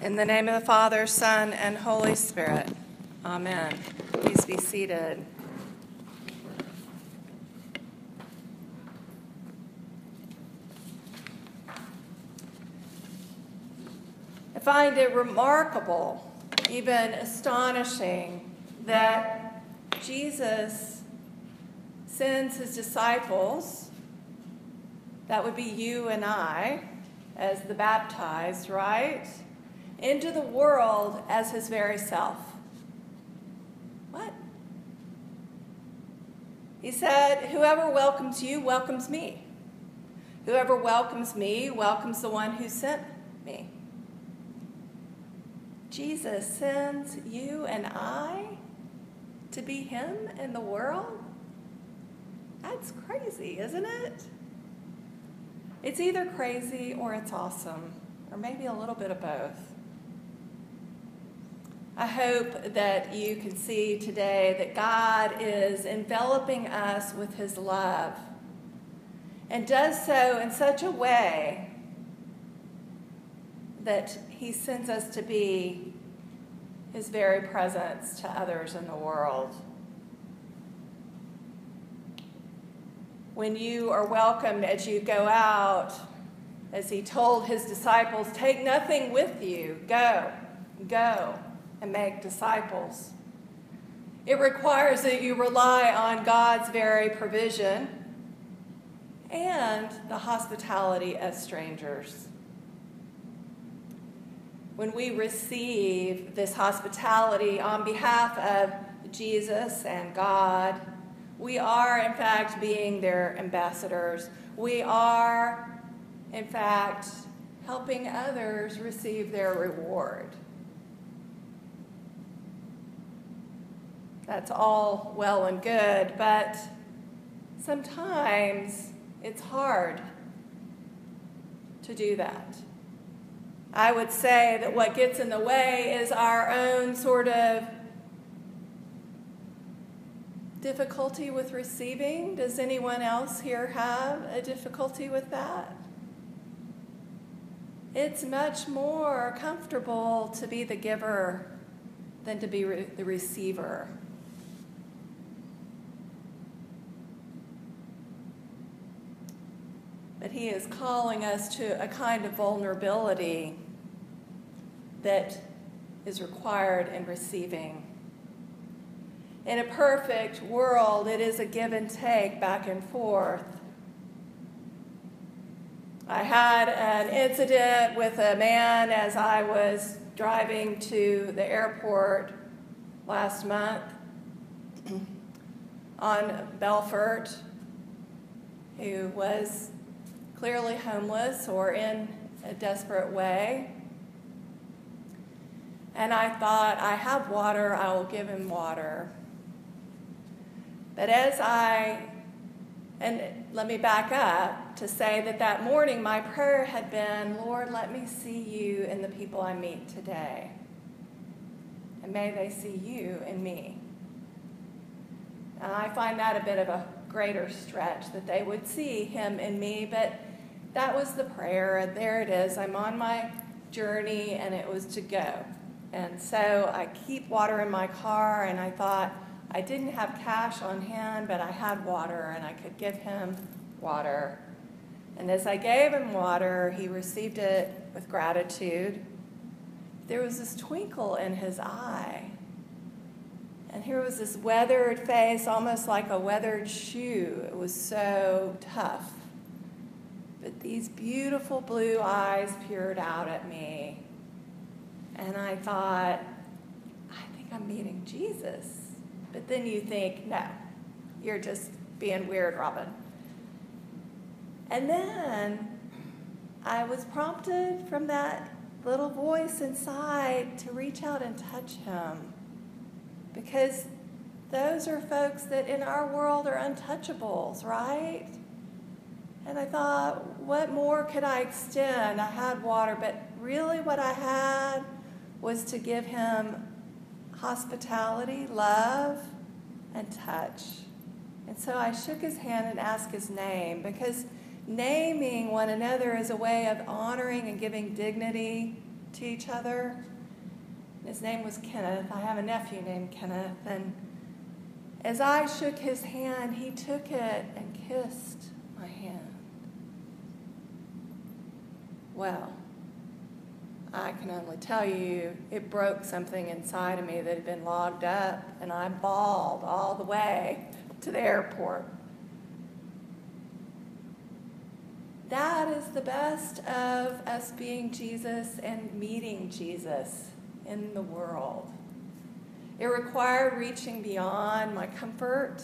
In the name of the Father, Son, and Holy Spirit. Amen. Please be seated. I find it remarkable, even astonishing, that Jesus sends his disciples, that would be you and I, as the baptized, right? Into the world as his very self. What? He said, Whoever welcomes you welcomes me. Whoever welcomes me welcomes the one who sent me. Jesus sends you and I to be him in the world? That's crazy, isn't it? It's either crazy or it's awesome, or maybe a little bit of both. I hope that you can see today that God is enveloping us with his love and does so in such a way that he sends us to be his very presence to others in the world. when you are welcomed as you go out, as he told his disciples, take nothing with you. Go, go and make disciples. It requires that you rely on God's very provision and the hospitality of strangers. When we receive this hospitality on behalf of Jesus and God, we are, in fact, being their ambassadors. We are, in fact, helping others receive their reward. That's all well and good, but sometimes it's hard to do that. I would say that what gets in the way is our own sort of difficulty with receiving? Does anyone else here have a difficulty with that? It's much more comfortable to be the giver than to be re- the receiver. But he is calling us to a kind of vulnerability that is required in receiving. In a perfect world, it is a give and take back and forth. I had an incident with a man as I was driving to the airport last month on Belfort who was clearly homeless or in a desperate way. And I thought, I have water, I will give him water. But as I, and let me back up to say that that morning my prayer had been, Lord, let me see you in the people I meet today. And may they see you in me. And I find that a bit of a greater stretch that they would see him in me, but that was the prayer, there it is. I'm on my journey, and it was to go. And so I keep water in my car, and I thought, I didn't have cash on hand, but I had water and I could give him water. And as I gave him water, he received it with gratitude. There was this twinkle in his eye. And here was this weathered face, almost like a weathered shoe. It was so tough. But these beautiful blue eyes peered out at me. And I thought, I think I'm meeting Jesus. But then you think, no, you're just being weird, Robin. And then I was prompted from that little voice inside to reach out and touch him. Because those are folks that in our world are untouchables, right? And I thought, what more could I extend? I had water, but really what I had was to give him hospitality, love, and touch. And so I shook his hand and asked his name because naming one another is a way of honoring and giving dignity to each other. His name was Kenneth. I have a nephew named Kenneth. And as I shook his hand, he took it and kissed my hand. Well, I can only tell you it broke something inside of me that had been logged up, and I bawled all the way to the airport. That is the best of us being Jesus and meeting Jesus in the world. It required reaching beyond my comfort